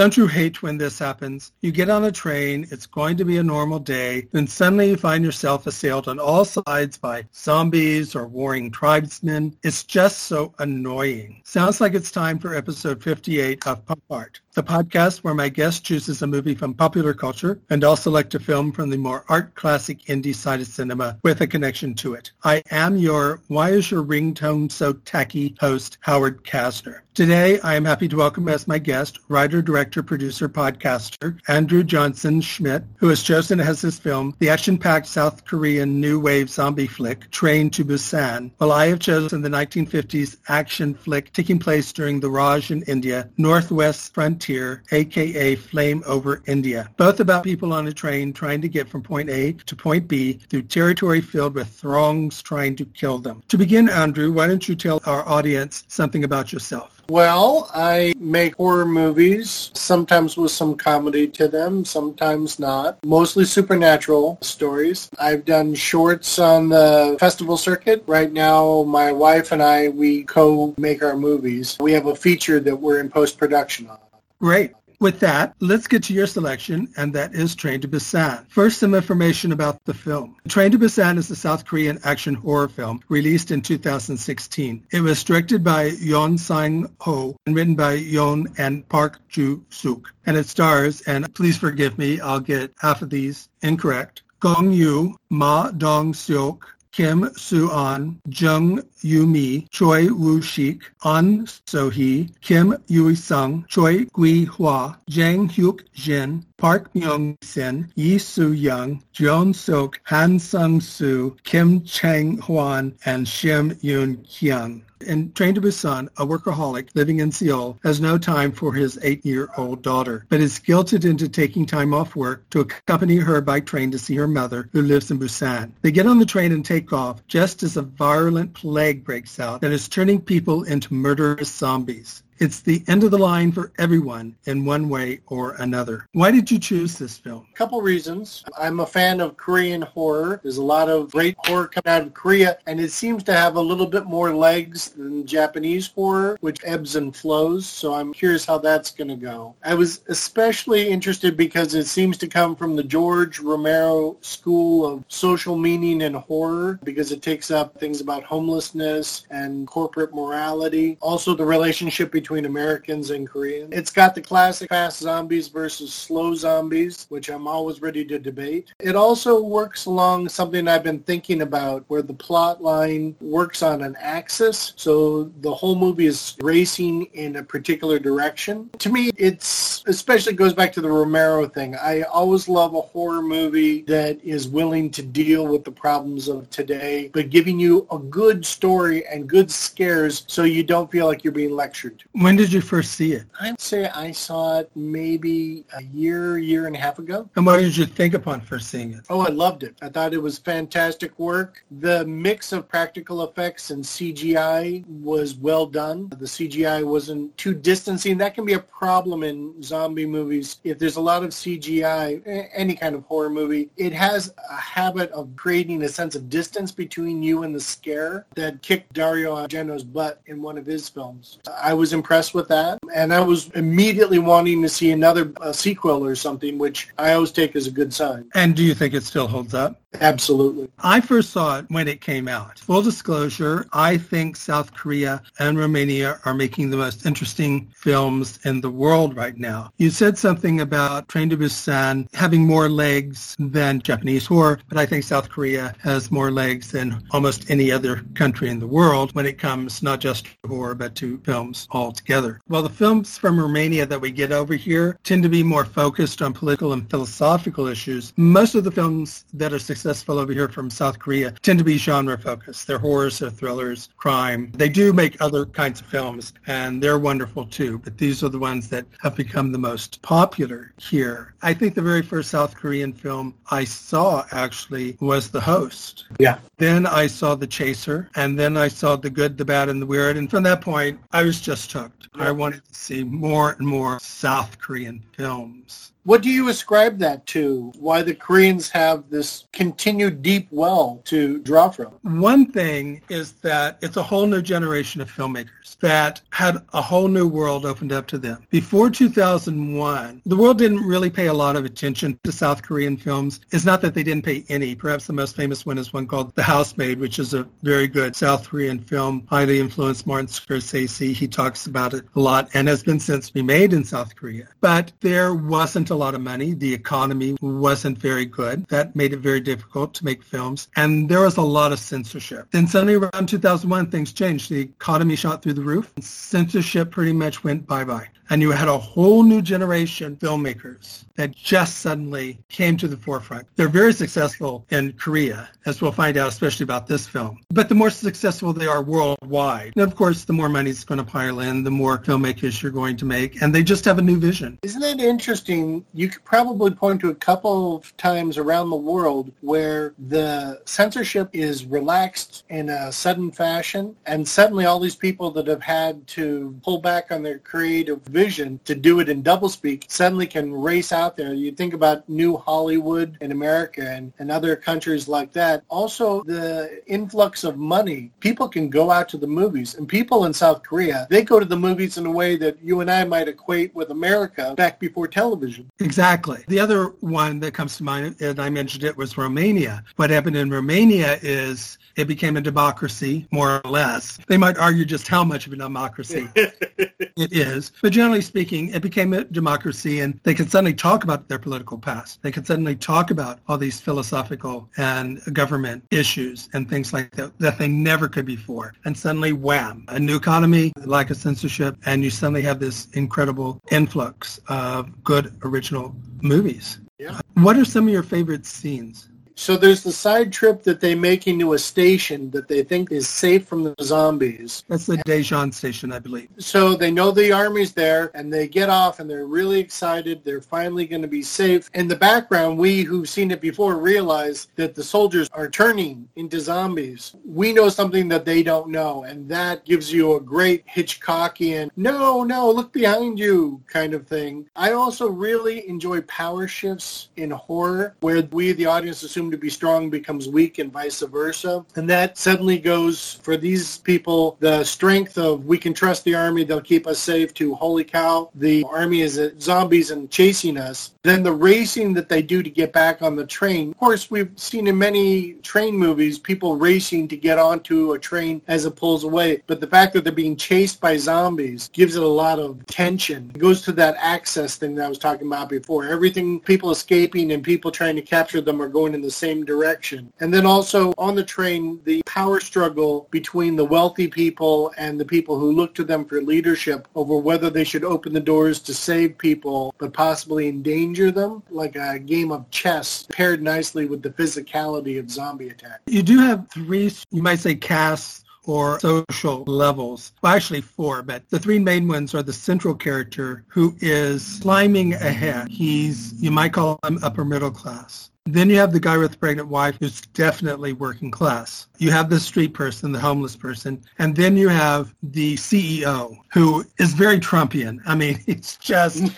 Don't you hate when this happens? You get on a train, it's going to be a normal day, then suddenly you find yourself assailed on all sides by zombies or warring tribesmen. It's just so annoying. Sounds like it's time for episode 58 of Pop Art, the podcast where my guest chooses a movie from popular culture and I'll select a film from the more art classic indie side of cinema with a connection to it. I am your Why is Your Ringtone So Tacky host, Howard Kasner. Today, I am happy to welcome as my guest, writer, director, producer, podcaster, Andrew Johnson Schmidt, who has chosen as his film the action-packed South Korean new wave zombie flick, Train to Busan, while I have chosen the 1950s action flick taking place during the Raj in India, Northwest Frontier, aka Flame Over India. Both about people on a train trying to get from point A to point B through territory filled with throngs trying to kill them. To begin, Andrew, why don't you tell our audience something about yourself? Well, I make horror movies, sometimes with some comedy to them, sometimes not. Mostly supernatural stories. I've done shorts on the festival circuit. Right now, my wife and I, we co-make our movies. We have a feature that we're in post-production on. Great. With that, let's get to your selection, and that is Train to Busan. First, some information about the film. Train to Busan is a South Korean action horror film released in 2016. It was directed by Yeon Sang-ho and written by Yeon and Park Ju-suk. And it stars, and please forgive me, I'll get half of these incorrect, Gong Yu, Ma Dong-seok, Kim Soo-an, Jung Yoo-mi, Choi Woo-shik, An So-hee, Kim Ui-sung, Choi Gui-hwa, Jang Hyuk-jin, Park Myung-sin, Yi Soo-young, Jeon Sok, Han Sung-soo, Kim Chang-hwan, and Shim Yoon-kyung. In Train to Busan, a workaholic living in Seoul has no time for his eight-year-old daughter, but is guilted into taking time off work to accompany her by train to see her mother, who lives in Busan. They get on the train and take off just as a virulent plague breaks out that is turning people into murderous zombies. It's the end of the line for everyone in one way or another. Why did you choose this film? A couple reasons. I'm a fan of Korean horror. There's a lot of great horror coming out of Korea, and it seems to have a little bit more legs than Japanese horror, which ebbs and flows. So I'm curious how that's going to go. I was especially interested because it seems to come from the George Romero school of social meaning and horror because it takes up things about homelessness and corporate morality. Also the relationship between between Americans and Koreans. It's got the classic fast zombies versus slow zombies, which I'm always ready to debate. It also works along something I've been thinking about where the plot line works on an axis. So the whole movie is racing in a particular direction. To me, it's especially goes back to the Romero thing. I always love a horror movie that is willing to deal with the problems of today, but giving you a good story and good scares so you don't feel like you're being lectured to. When did you first see it? I'd say I saw it maybe a year, year and a half ago. And what did you think upon first seeing it? Oh, I loved it. I thought it was fantastic work. The mix of practical effects and CGI was well done. The CGI wasn't too distancing. That can be a problem in zombie movies. If there's a lot of CGI, any kind of horror movie, it has a habit of creating a sense of distance between you and the scare that kicked Dario Argento's butt in one of his films. I was impressed impressed with that. And I was immediately wanting to see another uh, sequel or something, which I always take as a good sign. And do you think it still holds up? Absolutely. I first saw it when it came out. Full disclosure, I think South Korea and Romania are making the most interesting films in the world right now. You said something about Train to Busan having more legs than Japanese horror, but I think South Korea has more legs than almost any other country in the world when it comes not just to horror, but to films altogether. Well, the films from Romania that we get over here tend to be more focused on political and philosophical issues. Most of the films that are successful successful over here from South Korea tend to be genre focused. They're horrors, they're thrillers, crime. They do make other kinds of films and they're wonderful too, but these are the ones that have become the most popular here. I think the very first South Korean film I saw actually was The Host. Yeah. Then I saw The Chaser and then I saw The Good, the Bad, and the Weird. And from that point, I was just hooked. Yeah. I wanted to see more and more South Korean films. What do you ascribe that to? Why the Koreans have this continued deep well to draw from? One thing is that it's a whole new generation of filmmakers that had a whole new world opened up to them. Before 2001, the world didn't really pay a lot of attention to South Korean films. It's not that they didn't pay any. Perhaps the most famous one is one called The Housemaid, which is a very good South Korean film, highly influenced Martin Scorsese. He talks about it a lot and has been since remade in South Korea. But there wasn't a lot of money. The economy wasn't very good. That made it very difficult to make films. And there was a lot of censorship. Then suddenly around 2001, things changed. The economy shot through the roof. Censorship pretty much went bye-bye and you had a whole new generation of filmmakers that just suddenly came to the forefront. They're very successful in Korea, as we'll find out, especially about this film. But the more successful they are worldwide, and of course, the more money is going to pile in, the more filmmakers you're going to make, and they just have a new vision. Isn't that interesting? You could probably point to a couple of times around the world where the censorship is relaxed in a sudden fashion, and suddenly all these people that have had to pull back on their creative vision to do it in doublespeak suddenly can race out there. You think about New Hollywood in America and, and other countries like that. Also, the influx of money. People can go out to the movies. And people in South Korea, they go to the movies in a way that you and I might equate with America back before television. Exactly. The other one that comes to mind, and I mentioned it, was Romania. What happened in Romania is it became a democracy, more or less. They might argue just how much of a democracy it is. But generally speaking, it became a democracy and they could suddenly talk about their political past. They could suddenly talk about all these philosophical and government issues and things like that that they never could before. And suddenly, wham, a new economy, lack of censorship, and you suddenly have this incredible influx of good original movies. Yeah. What are some of your favorite scenes? So there's the side trip that they make into a station that they think is safe from the zombies. That's the Daejeon station, I believe. So they know the army's there and they get off and they're really excited. They're finally going to be safe. In the background, we who've seen it before realize that the soldiers are turning into zombies. We know something that they don't know and that gives you a great Hitchcockian, no, no, look behind you kind of thing. I also really enjoy power shifts in horror where we, the audience, assume to be strong becomes weak and vice versa. And that suddenly goes for these people, the strength of we can trust the army, they'll keep us safe to holy cow, the army is uh, zombies and chasing us. Then the racing that they do to get back on the train. Of course, we've seen in many train movies people racing to get onto a train as it pulls away. But the fact that they're being chased by zombies gives it a lot of tension. It goes to that axis thing that I was talking about before. Everything, people escaping and people trying to capture them are going in the same direction. And then also on the train, the power struggle between the wealthy people and the people who look to them for leadership over whether they should open the doors to save people but possibly endanger them, like a game of chess paired nicely with the physicality of zombie attack. You do have three, you might say, casts or social levels. Well, actually four, but the three main ones are the central character who is climbing ahead. He's, you might call him upper middle class. Then you have the guy with the pregnant wife who's definitely working class. You have the street person, the homeless person, and then you have the CEO who is very Trumpian. I mean, it's just,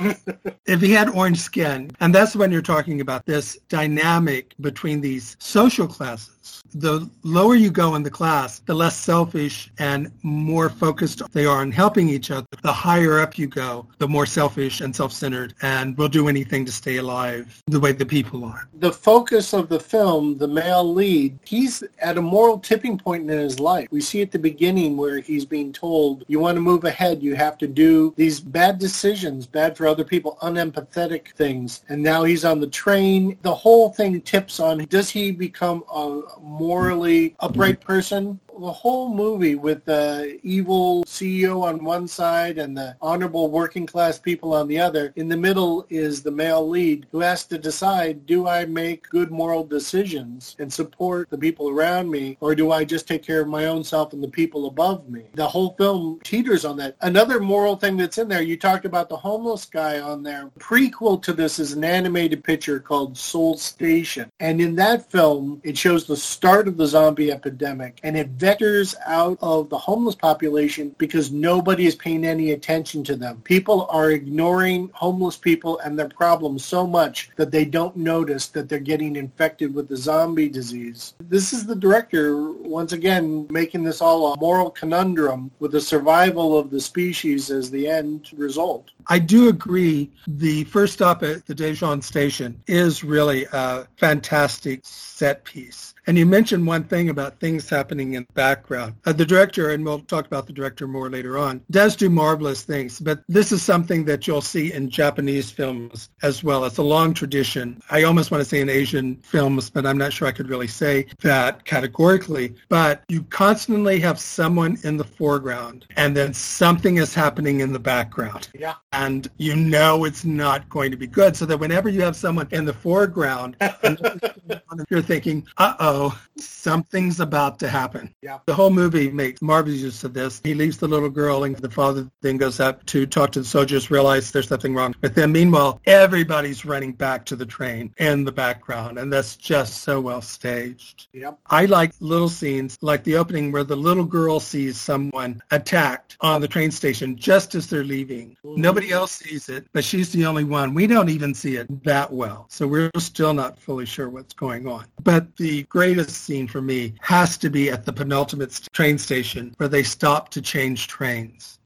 if he had orange skin, and that's when you're talking about this dynamic between these social classes the lower you go in the class, the less selfish and more focused they are on helping each other. The higher up you go, the more selfish and self-centered and will do anything to stay alive the way the people are. The focus of the film, the male lead, he's at a moral tipping point in his life. We see at the beginning where he's being told, you want to move ahead, you have to do these bad decisions, bad for other people, unempathetic things. And now he's on the train. The whole thing tips on, does he become a morally upright person the whole movie with the evil CEO on one side and the honorable working class people on the other. In the middle is the male lead who has to decide, do I make good moral decisions and support the people around me or do I just take care of my own self and the people above me? The whole film teeters on that. Another moral thing that's in there, you talked about the homeless guy on there. Prequel to this is an animated picture called Seoul Station. And in that film, it shows the start of the zombie epidemic and it vectors out of the homeless population because nobody is paying any attention to them. People are ignoring homeless people and their problems so much that they don't notice that they're getting infected with the zombie disease. This is the director, once again, making this all a moral conundrum with the survival of the species as the end result. I do agree. The first stop at the Daejeon station is really a fantastic set piece. And you mentioned one thing about things happening in the background. Uh, the director, and we'll talk about the director more later on, does do marvelous things, but this is something that you'll see in Japanese films as well. It's a long tradition. I almost want to say in Asian films, but I'm not sure I could really say that categorically. But you constantly have someone in the foreground and then something is happening in the background. Yeah. And you know it's not going to be good. So that whenever you have someone in the foreground, you're thinking, uh-oh, something's about to happen. Yeah. The whole movie makes marvelous use of this. He leaves the little girl and the father then goes up to talk to the soldiers, realize there's something wrong with them. Meanwhile, everybody's running back to the train in the background and that's just so well staged. Yep. I like little scenes like the opening where the little girl sees someone attacked on the train station just as they're leaving. Nobody else sees it, but she's the only one. We don't even see it that well. So we're still not fully sure what's going on. But the greatest scene for me has to be at the penultimate train station where they stop to change trains.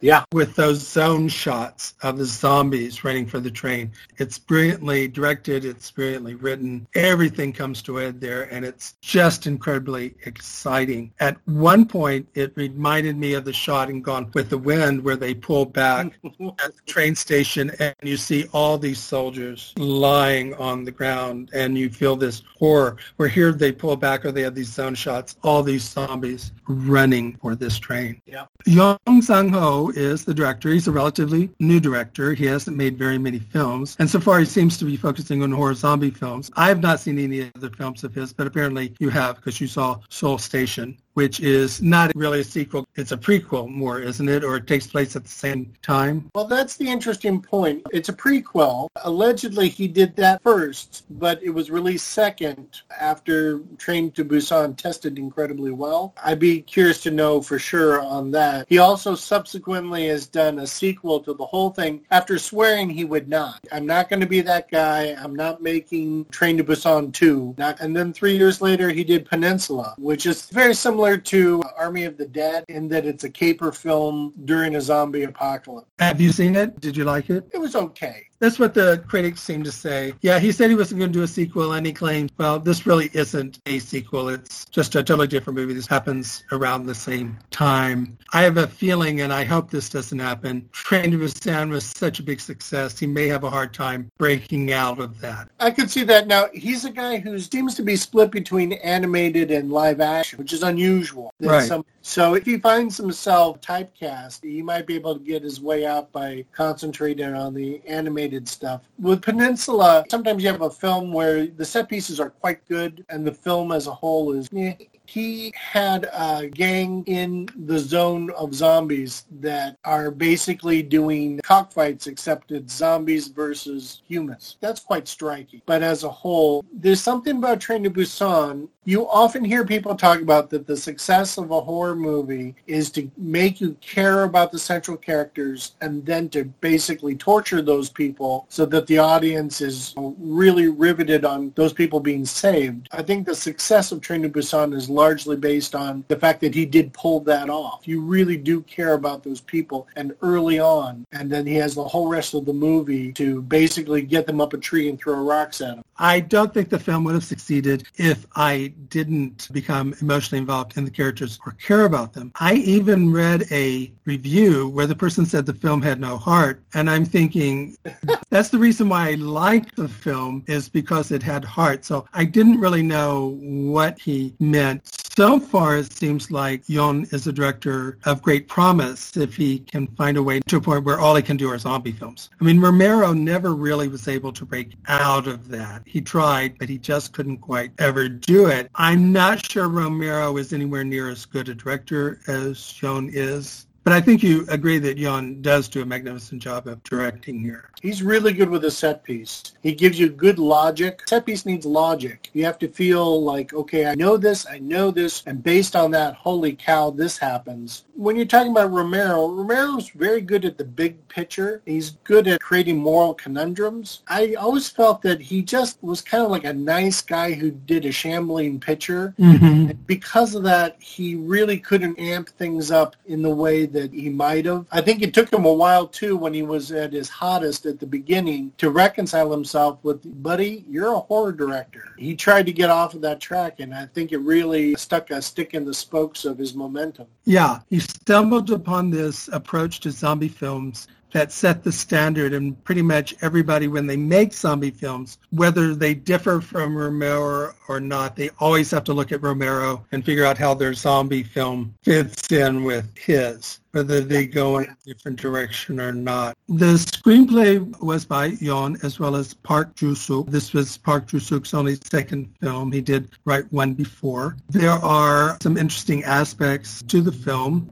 Yeah. With those zone shots of the zombies running for the train. It's brilliantly directed. It's brilliantly written. Everything comes to a head there, and it's just incredibly exciting. At one point, it reminded me of the shot in Gone with the Wind where they pull back at the train station and you see all these soldiers lying on the ground and you feel this horror. Where here they pull back or they have these zone shots, all these zombies running for this train. Yeah. Yong Sang Ho is the director. He's a relatively new director. He hasn't made very many films. And so far he seems to be focusing on horror zombie films. I have not seen any other films of his, but apparently you have because you saw Seoul Station which is not really a sequel. It's a prequel more, isn't it? Or it takes place at the same time? Well, that's the interesting point. It's a prequel. Allegedly, he did that first, but it was released second after Train to Busan tested incredibly well. I'd be curious to know for sure on that. He also subsequently has done a sequel to the whole thing after swearing he would not. I'm not going to be that guy. I'm not making Train to Busan 2. Not, and then three years later, he did Peninsula, which is very similar similar to Army of the Dead in that it's a caper film during a zombie apocalypse. Have you seen it? Did you like it? It was okay. That's what the critics seem to say. Yeah, he said he wasn't going to do a sequel, and he claimed, well, this really isn't a sequel. It's just a totally different movie. This happens around the same time. I have a feeling, and I hope this doesn't happen, Train to Busan was such a big success, he may have a hard time breaking out of that. I could see that. Now, he's a guy who seems to be split between animated and live action, which is unusual. Right. Some, so if he finds himself typecast, he might be able to get his way out by concentrating on the animated stuff. With Peninsula, sometimes you have a film where the set pieces are quite good and the film as a whole is eh he had a gang in the zone of zombies that are basically doing cockfights except it's zombies versus humans. That's quite striking. But as a whole, there's something about Train to Busan. You often hear people talk about that the success of a horror movie is to make you care about the central characters and then to basically torture those people so that the audience is really riveted on those people being saved. I think the success of Train to Busan is largely based on the fact that he did pull that off. You really do care about those people and early on, and then he has the whole rest of the movie to basically get them up a tree and throw rocks at them. I don't think the film would have succeeded if I didn't become emotionally involved in the characters or care about them. I even read a review where the person said the film had no heart, and I'm thinking that's the reason why I liked the film is because it had heart. So I didn't really know what he meant so far, it seems like Yon is a director of great promise if he can find a way to a point where all he can do are zombie films. I mean, Romero never really was able to break out of that. He tried, but he just couldn't quite ever do it. I'm not sure Romero is anywhere near as good a director as Yon is But I think you agree that Jan does do a magnificent job of directing here. He's really good with a set piece. He gives you good logic. Set piece needs logic. You have to feel like, okay, I know this, I know this, and based on that, holy cow, this happens. When you're talking about Romero, Romero's very good at the big picture. He's good at creating moral conundrums. I always felt that he just was kind of like a nice guy who did a shambling picture. Mm-hmm. Because of that, he really couldn't amp things up in the way that he might have. I think it took him a while too when he was at his hottest at the beginning to reconcile himself with, buddy, you're a horror director. He tried to get off of that track, and I think it really stuck a stick in the spokes of his momentum. Yeah, he stumbled upon this approach to zombie films that set the standard and pretty much everybody when they make zombie films, whether they differ from Romero or not, they always have to look at Romero and figure out how their zombie film fits in with his whether they go in a different direction or not. The screenplay was by Jan as well as Park Joo-suk. This was Park Joo-suk's only second film. He did write one before. There are some interesting aspects to the film,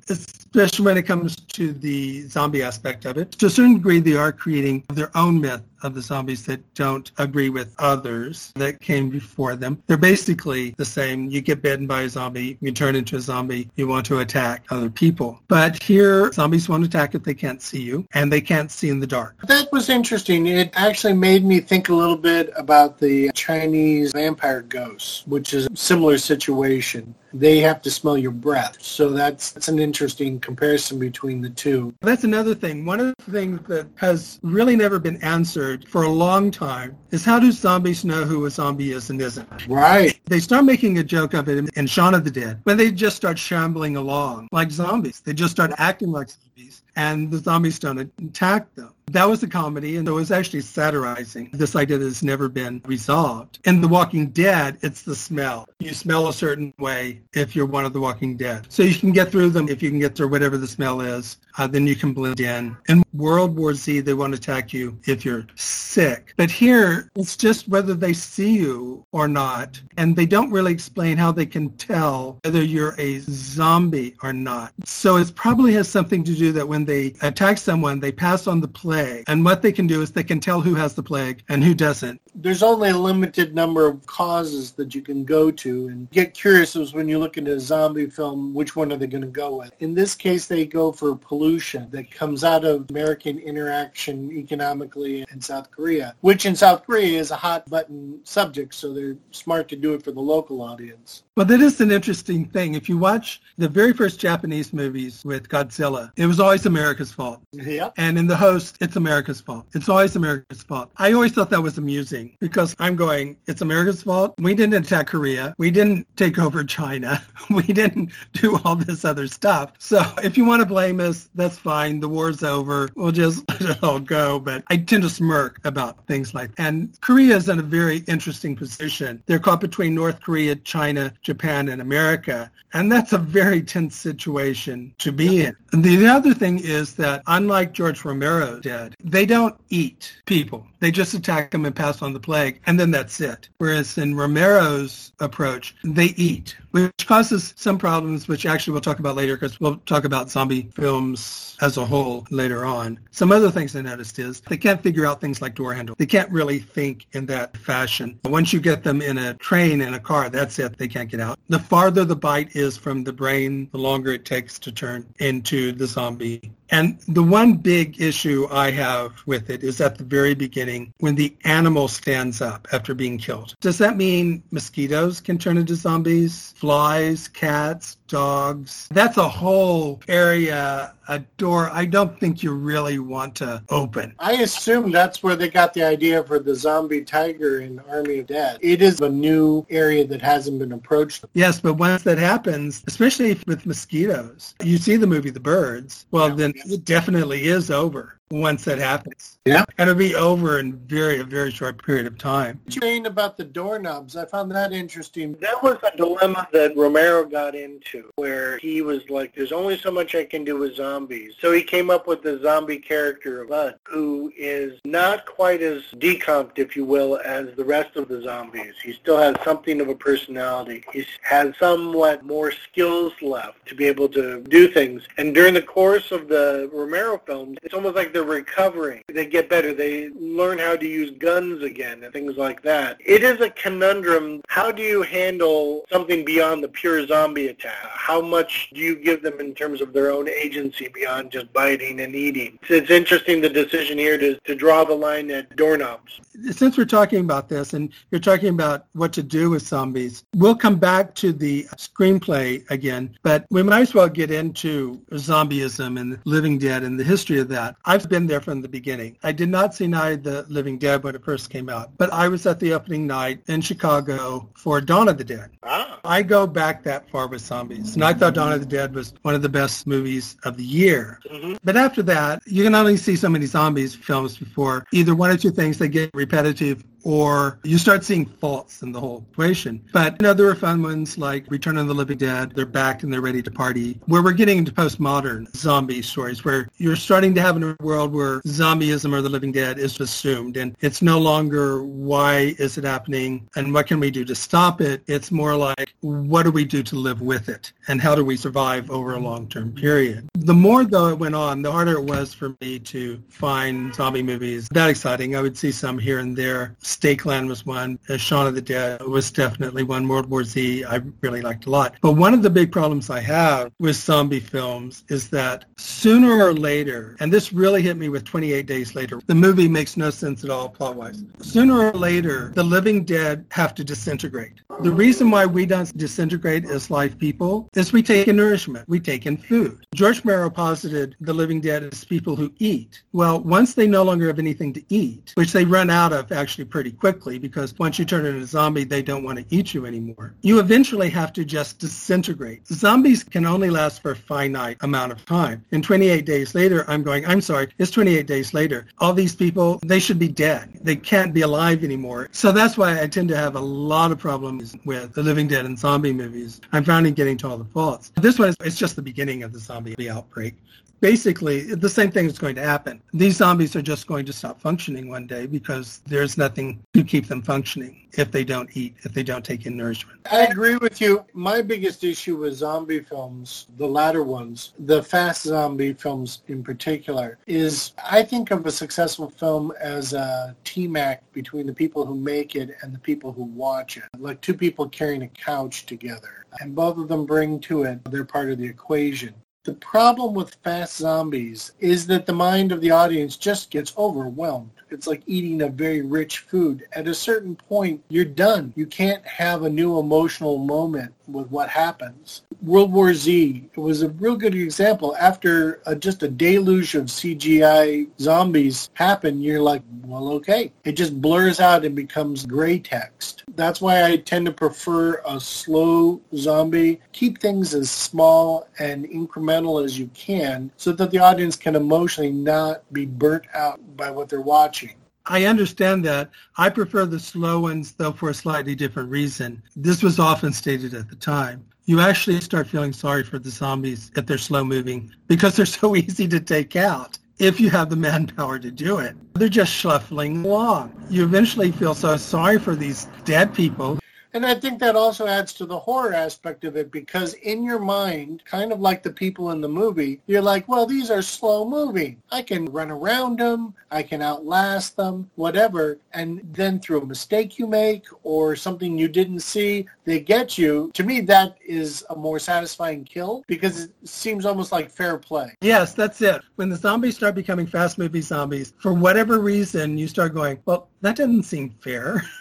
especially when it comes to the zombie aspect of it. To a certain degree, they are creating their own myth of the zombies that don't agree with others that came before them. They're basically the same. You get bitten by a zombie, you turn into a zombie, you want to attack other people. But here, zombies won't attack if they can't see you, and they can't see in the dark. That was interesting. It actually made me think a little bit about the Chinese vampire ghosts, which is a similar situation they have to smell your breath. So that's, that's an interesting comparison between the two. That's another thing. One of the things that has really never been answered for a long time is how do zombies know who a zombie is and isn't? Right. They start making a joke of it in Shaun of the Dead when they just start shambling along like zombies. They just start acting like zombies and the zombies don't attack them. That was a comedy, and it was actually satirizing this idea that has never been resolved. In The Walking Dead, it's the smell. You smell a certain way if you're one of the Walking Dead. So you can get through them if you can get through whatever the smell is. Uh, then you can blend in. In World War Z, they won't attack you if you're sick. But here, it's just whether they see you or not. And they don't really explain how they can tell whether you're a zombie or not. So it probably has something to do that when they attack someone, they pass on the plague. And what they can do is they can tell who has the plague and who doesn't. There's only a limited number of causes that you can go to and get curious as when you look into a zombie film, which one are they going to go with? In this case, they go for pollution that comes out of American interaction economically in South Korea, which in South Korea is a hot button subject, so they're smart to do it for the local audience. Well, that is an interesting thing. If you watch the very first Japanese movies with Godzilla, it was always America's fault. Yeah. And in The Host, it's America's fault. It's always America's fault. I always thought that was amusing because I'm going, it's America's fault. We didn't attack Korea. We didn't take over China. We didn't do all this other stuff. So if you want to blame us, that's fine. The war's over. We'll just let it all go. But I tend to smirk about things like that. And Korea is in a very interesting position. They're caught between North Korea, China, Japan, and America. And that's a very tense situation to be in. And the other thing is that unlike George Romero did, they don't eat people. They just attack them and pass on the plague, and then that's it. Whereas in Romero's approach, they eat, which causes some problems, which actually we'll talk about later because we'll talk about zombie films as a whole later on. Some other things I noticed is they can't figure out things like door handle. They can't really think in that fashion. Once you get them in a train, in a car, that's it. They can't get out. The farther the bite is from the brain, the longer it takes to turn into the zombie and the one big issue I have with it is at the very beginning when the animal stands up after being killed. Does that mean mosquitoes can turn into zombies? Flies, cats, dogs? That's a whole area, a door I don't think you really want to open. I assume that's where they got the idea for the zombie tiger in Army of Dead. It is a new area that hasn't been approached. Yes, but once that happens, especially with mosquitoes, you see the movie The Birds, well, yeah. then it definitely is over. once that happens. Yeah. And it'll be over in very, a very short period of time. What you saying about the doorknobs? I found that interesting. That was a dilemma that Romero got into, where he was like, there's only so much I can do with zombies. So he came up with the zombie character of Bub, who is not quite as decomped, if you will, as the rest of the zombies. He still has something of a personality. He has somewhat more skills left to be able to do things. And during the course of the Romero films, it's almost like they're recovering. They get better. They learn how to use guns again and things like that. It is a conundrum. How do you handle something beyond the pure zombie attack? How much do you give them in terms of their own agency beyond just biting and eating? It's interesting the decision here to, to draw the line at doorknobs. Since we're talking about this and you're talking about what to do with zombies, we'll come back to the screenplay again, but we might as well get into zombieism and Living Dead and the history of that. I've been there from the beginning. I did not see Night of the Living Dead when it first came out, but I was at the opening night in Chicago for Dawn of the Dead. Ah. I go back that far with zombies, and I thought Dawn of the Dead was one of the best movies of the year. Mm-hmm. But after that, you can only see so many zombies films before either one or two things they get repetitive or you start seeing faults in the whole equation. But you know, there are fun ones like Return of the Living Dead. They're back and they're ready to party. Where we're getting into postmodern zombie stories, where you're starting to have a world where zombieism or the living dead is assumed, and it's no longer why is it happening and what can we do to stop it. It's more like what do we do to live with it, and how do we survive over a long-term period. The more though it went on, the harder it was for me to find zombie movies that exciting. I would see some here and there. Stakeland was one. Uh, Shaun of the Dead was definitely one. World War Z I really liked a lot. But one of the big problems I have with zombie films is that sooner or later, and this really hit me with 28 Days Later, the movie makes no sense at all plot-wise. Sooner or later, the living dead have to disintegrate. The reason why we don't disintegrate as live people is we take in nourishment. We take in food. George Romero posited the living dead as people who eat. Well, once they no longer have anything to eat, which they run out of actually pretty quickly because once you turn into a zombie, they don't want to eat you anymore. You eventually have to just disintegrate. Zombies can only last for a finite amount of time. And 28 days later, I'm going, I'm sorry, it's 28 days later. All these people, they should be dead. They can't be alive anymore. So that's why I tend to have a lot of problems with the Living Dead and zombie movies. I'm finally getting to all the faults. This one is it's just the beginning of the zombie outbreak basically the same thing is going to happen. These zombies are just going to stop functioning one day because there's nothing to keep them functioning if they don't eat, if they don't take in nourishment. I agree with you. My biggest issue with zombie films, the latter ones, the fast zombie films in particular, is I think of a successful film as a team act between the people who make it and the people who watch it. Like two people carrying a couch together. And both of them bring to it their part of the equation. The problem with fast zombies is that the mind of the audience just gets overwhelmed. It's like eating a very rich food. At a certain point, you're done. You can't have a new emotional moment with what happens. World War Z was a real good example. After a, just a deluge of CGI zombies happen, you're like, well, okay. It just blurs out and becomes gray text. That's why I tend to prefer a slow zombie. Keep things as small and incremental as you can so that the audience can emotionally not be burnt out by what they're watching. I understand that. I prefer the slow ones, though, for a slightly different reason. This was often stated at the time. You actually start feeling sorry for the zombies if they're slow moving because they're so easy to take out if you have the manpower to do it. They're just shuffling along. You eventually feel so sorry for these dead people and I think that also adds to the horror aspect of it because in your mind, kind of like the people in the movie, you're like, well, these are slow moving. I can run around them. I can outlast them, whatever. And then through a mistake you make or something you didn't see, they get you. To me, that is a more satisfying kill because it seems almost like fair play. Yes, that's it. When the zombies start becoming fast moving zombies, for whatever reason, you start going, well, that doesn't seem fair.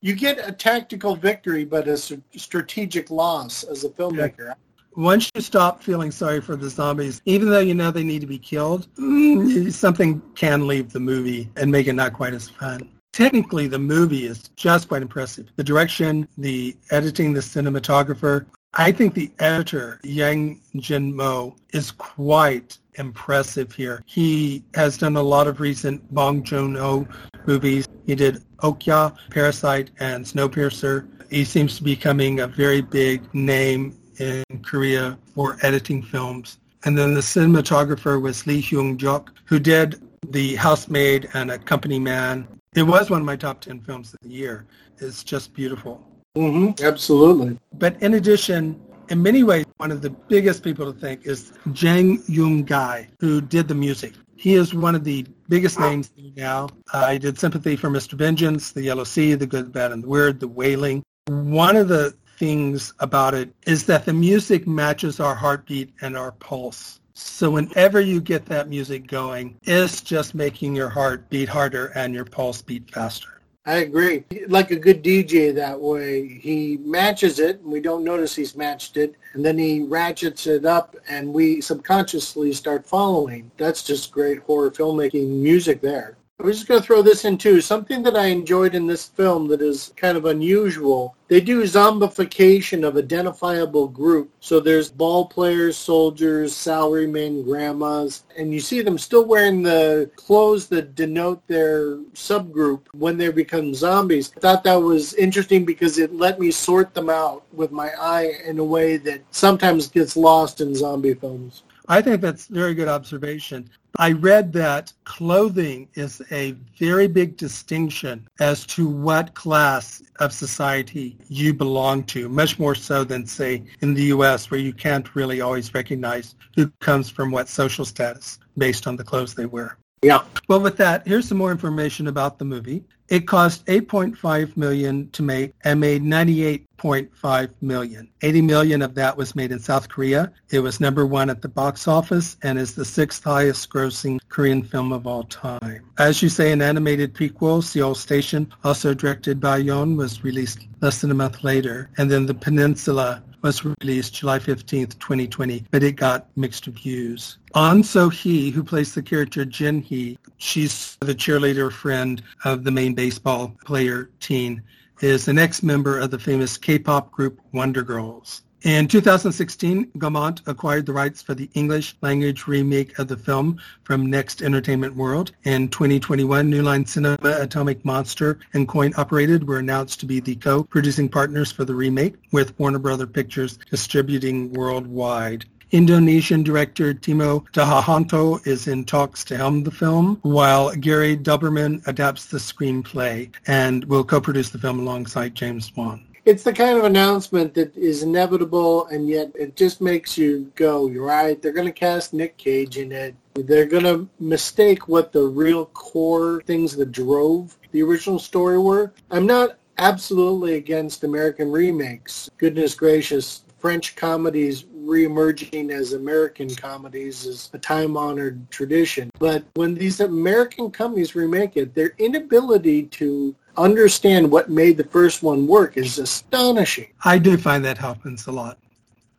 you get a tactical victory, but a strategic loss as a filmmaker. Once you stop feeling sorry for the zombies, even though you know they need to be killed, mm, something can leave the movie and make it not quite as fun. Technically, the movie is just quite impressive. The direction, the editing, the cinematographer. I think the editor, Yang Jin Mo, is quite impressive here. He has done a lot of recent Bong Joon-ho movies. He did Okja, Parasite, and Snowpiercer. He seems to be becoming a very big name in Korea for editing films. And then the cinematographer was Lee Hyung-juk, who did The Housemaid and A Company Man. It was one of my top 10 films of the year. It's just beautiful. Mm-hmm. Absolutely. But in addition, in many ways, one of the biggest people to thank is Jang Yoon Gai, who did the music. He is one of the biggest names now. Uh, did Sympathy for Mr. Vengeance, The Yellow Sea, The Good, Bad, and the Weird, The Wailing. One of the things about it is that the music matches our heartbeat and our pulse. So whenever you get that music going, it's just making your heart beat harder and your pulse beat faster. I agree. Like a good DJ that way, he matches it and we don't notice he's matched it and then he ratchets it up and we subconsciously start following. That's just great horror filmmaking music there. I was just going to throw this in too. Something that I enjoyed in this film that is kind of unusual. They do zombification of identifiable group. So there's ball players, soldiers, salarymen, grandmas, and you see them still wearing the clothes that denote their subgroup when they become zombies. I thought that was interesting because it let me sort them out with my eye in a way that sometimes gets lost in zombie films. I think that's a very good observation. I read that clothing is a very big distinction as to what class of society you belong to, much more so than, say, in the U.S., where you can't really always recognize who comes from what social status based on the clothes they wear. Yeah. Well, with that, here's some more information about the movie. It cost 8.5 million to make and made 98.5 million. 80 million of that was made in South Korea. It was number one at the box office and is the sixth highest grossing Korean film of all time. As you say, an animated prequel, Seoul Station, also directed by Yeon, was released less than a month later. And then The Peninsula was released July 15th, 2020, but it got mixed reviews. Ahn So-hee, who plays the character Jin Hee, she's the cheerleader friend of the main baseball player Teen, is an ex-member of the famous K-pop group Wonder Girls. In 2016, Gaumont acquired the rights for the English language remake of the film from Next Entertainment World. In 2021, New Line Cinema, Atomic Monster, and Coin Operated were announced to be the co-producing partners for the remake, with Warner Brother Pictures distributing worldwide. Indonesian director Timo Tjahjanto is in talks to helm the film, while Gary Dauberman adapts the screenplay and will co-produce the film alongside James Wan it's the kind of announcement that is inevitable and yet it just makes you go, you're right, they're going to cast Nick Cage in it. They're going to mistake what the real core things that drove the original story were. I'm not absolutely against American remakes. Goodness gracious, French comedies reemerging as American comedies is a time-honored tradition. But when these American companies remake it, their inability to understand what made the first one work is astonishing. I do find that happens a lot.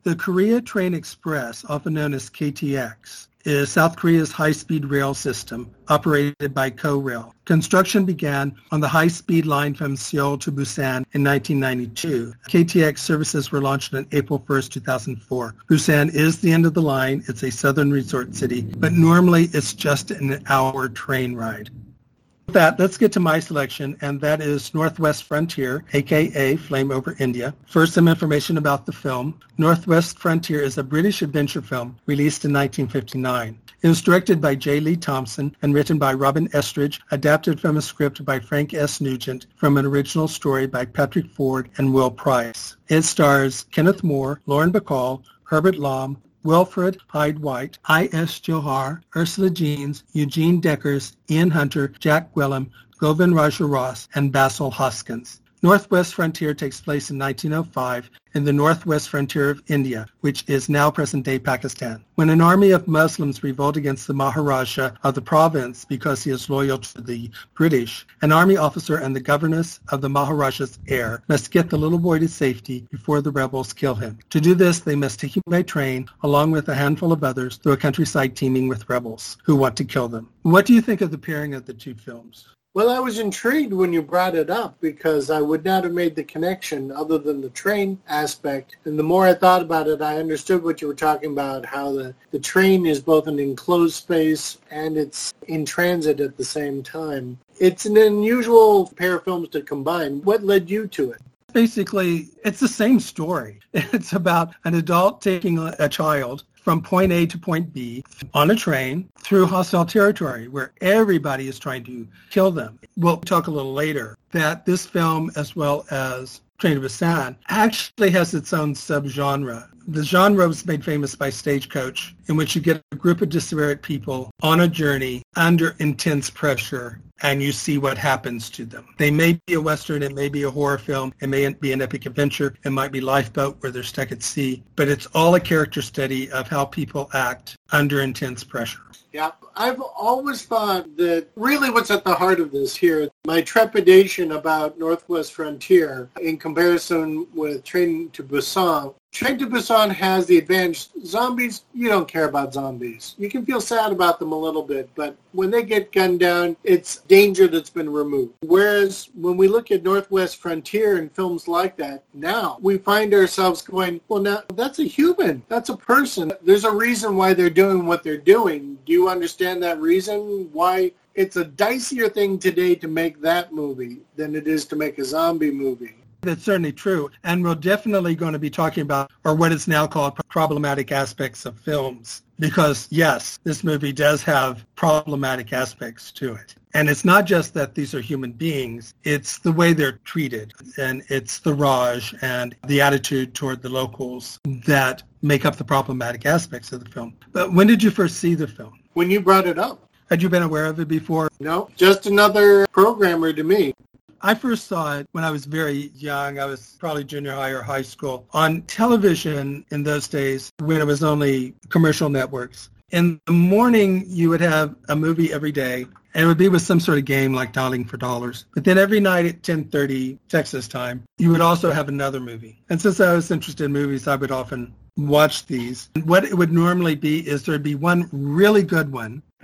The Korea Train Express, often known as KTX, is South Korea's high-speed rail system operated by KORail. Construction began on the high-speed line from Seoul to Busan in 1992. KTX services were launched on April 1, 2004. Busan is the end of the line. It's a southern resort city, but normally it's just an hour train ride. With that, let's get to my selection, and that is Northwest Frontier, aka Flame Over India. First, some information about the film. Northwest Frontier is a British adventure film released in 1959. It was directed by J. Lee Thompson and written by Robin Estridge, adapted from a script by Frank S. Nugent from an original story by Patrick Ford and Will Price. It stars Kenneth More, Lauren Bacall, Herbert Lom, Wilfred Hyde White, I.S. Johar, Ursula Jeans, Eugene Deckers, Ian Hunter, Jack Gwillim, Govind Raja Ross, and Basil Hoskins. Northwest Frontier takes place in 1905 in the northwest frontier of India, which is now present-day Pakistan. When an army of Muslims revolt against the Maharaja of the province because he is loyal to the British, an army officer and the governess of the Maharaja's heir must get the little boy to safety before the rebels kill him. To do this, they must take him by train, along with a handful of others, through a countryside teeming with rebels who want to kill them. What do you think of the pairing of the two films? Well, I was intrigued when you brought it up because I would not have made the connection other than the train aspect. And the more I thought about it, I understood what you were talking about, how the, the train is both an enclosed space and it's in transit at the same time. It's an unusual pair of films to combine. What led you to it? Basically, it's the same story. It's about an adult taking a child from point A to point B on a train through hostile territory where everybody is trying to kill them. We'll talk a little later that this film, as well as Train to Busan, actually has its own subgenre. The genre was made famous by Stagecoach, in which you get a group of disparate people on a journey under intense pressure and you see what happens to them. They may be a Western, it may be a horror film, it may be an epic adventure, it might be Lifeboat where they're stuck at sea, but it's all a character study of how people act under intense pressure. Yeah, I've always thought that really what's at the heart of this here, my trepidation about Northwest Frontier in comparison with Train to Busan Train to Busan has the advantage. Zombies, you don't care about zombies. You can feel sad about them a little bit, but when they get gunned down, it's danger that's been removed. Whereas when we look at Northwest Frontier and films like that, now we find ourselves going, well, now that's a human. That's a person. There's a reason why they're doing what they're doing. Do you understand that reason? Why it's a dicier thing today to make that movie than it is to make a zombie movie. That's certainly true. And we're definitely going to be talking about, or what is now called problematic aspects of films. Because yes, this movie does have problematic aspects to it. And it's not just that these are human beings, it's the way they're treated. And it's the Raj and the attitude toward the locals that make up the problematic aspects of the film. But when did you first see the film? When you brought it up. Had you been aware of it before? No, just another programmer to me. I first saw it when I was very young. I was probably junior high or high school on television in those days when it was only commercial networks. In the morning, you would have a movie every day, and it would be with some sort of game like Dialing for Dollars. But then every night at 10:30 Texas time, you would also have another movie. And since I was interested in movies, I would often watch these. What it would normally be is there'd be one really good one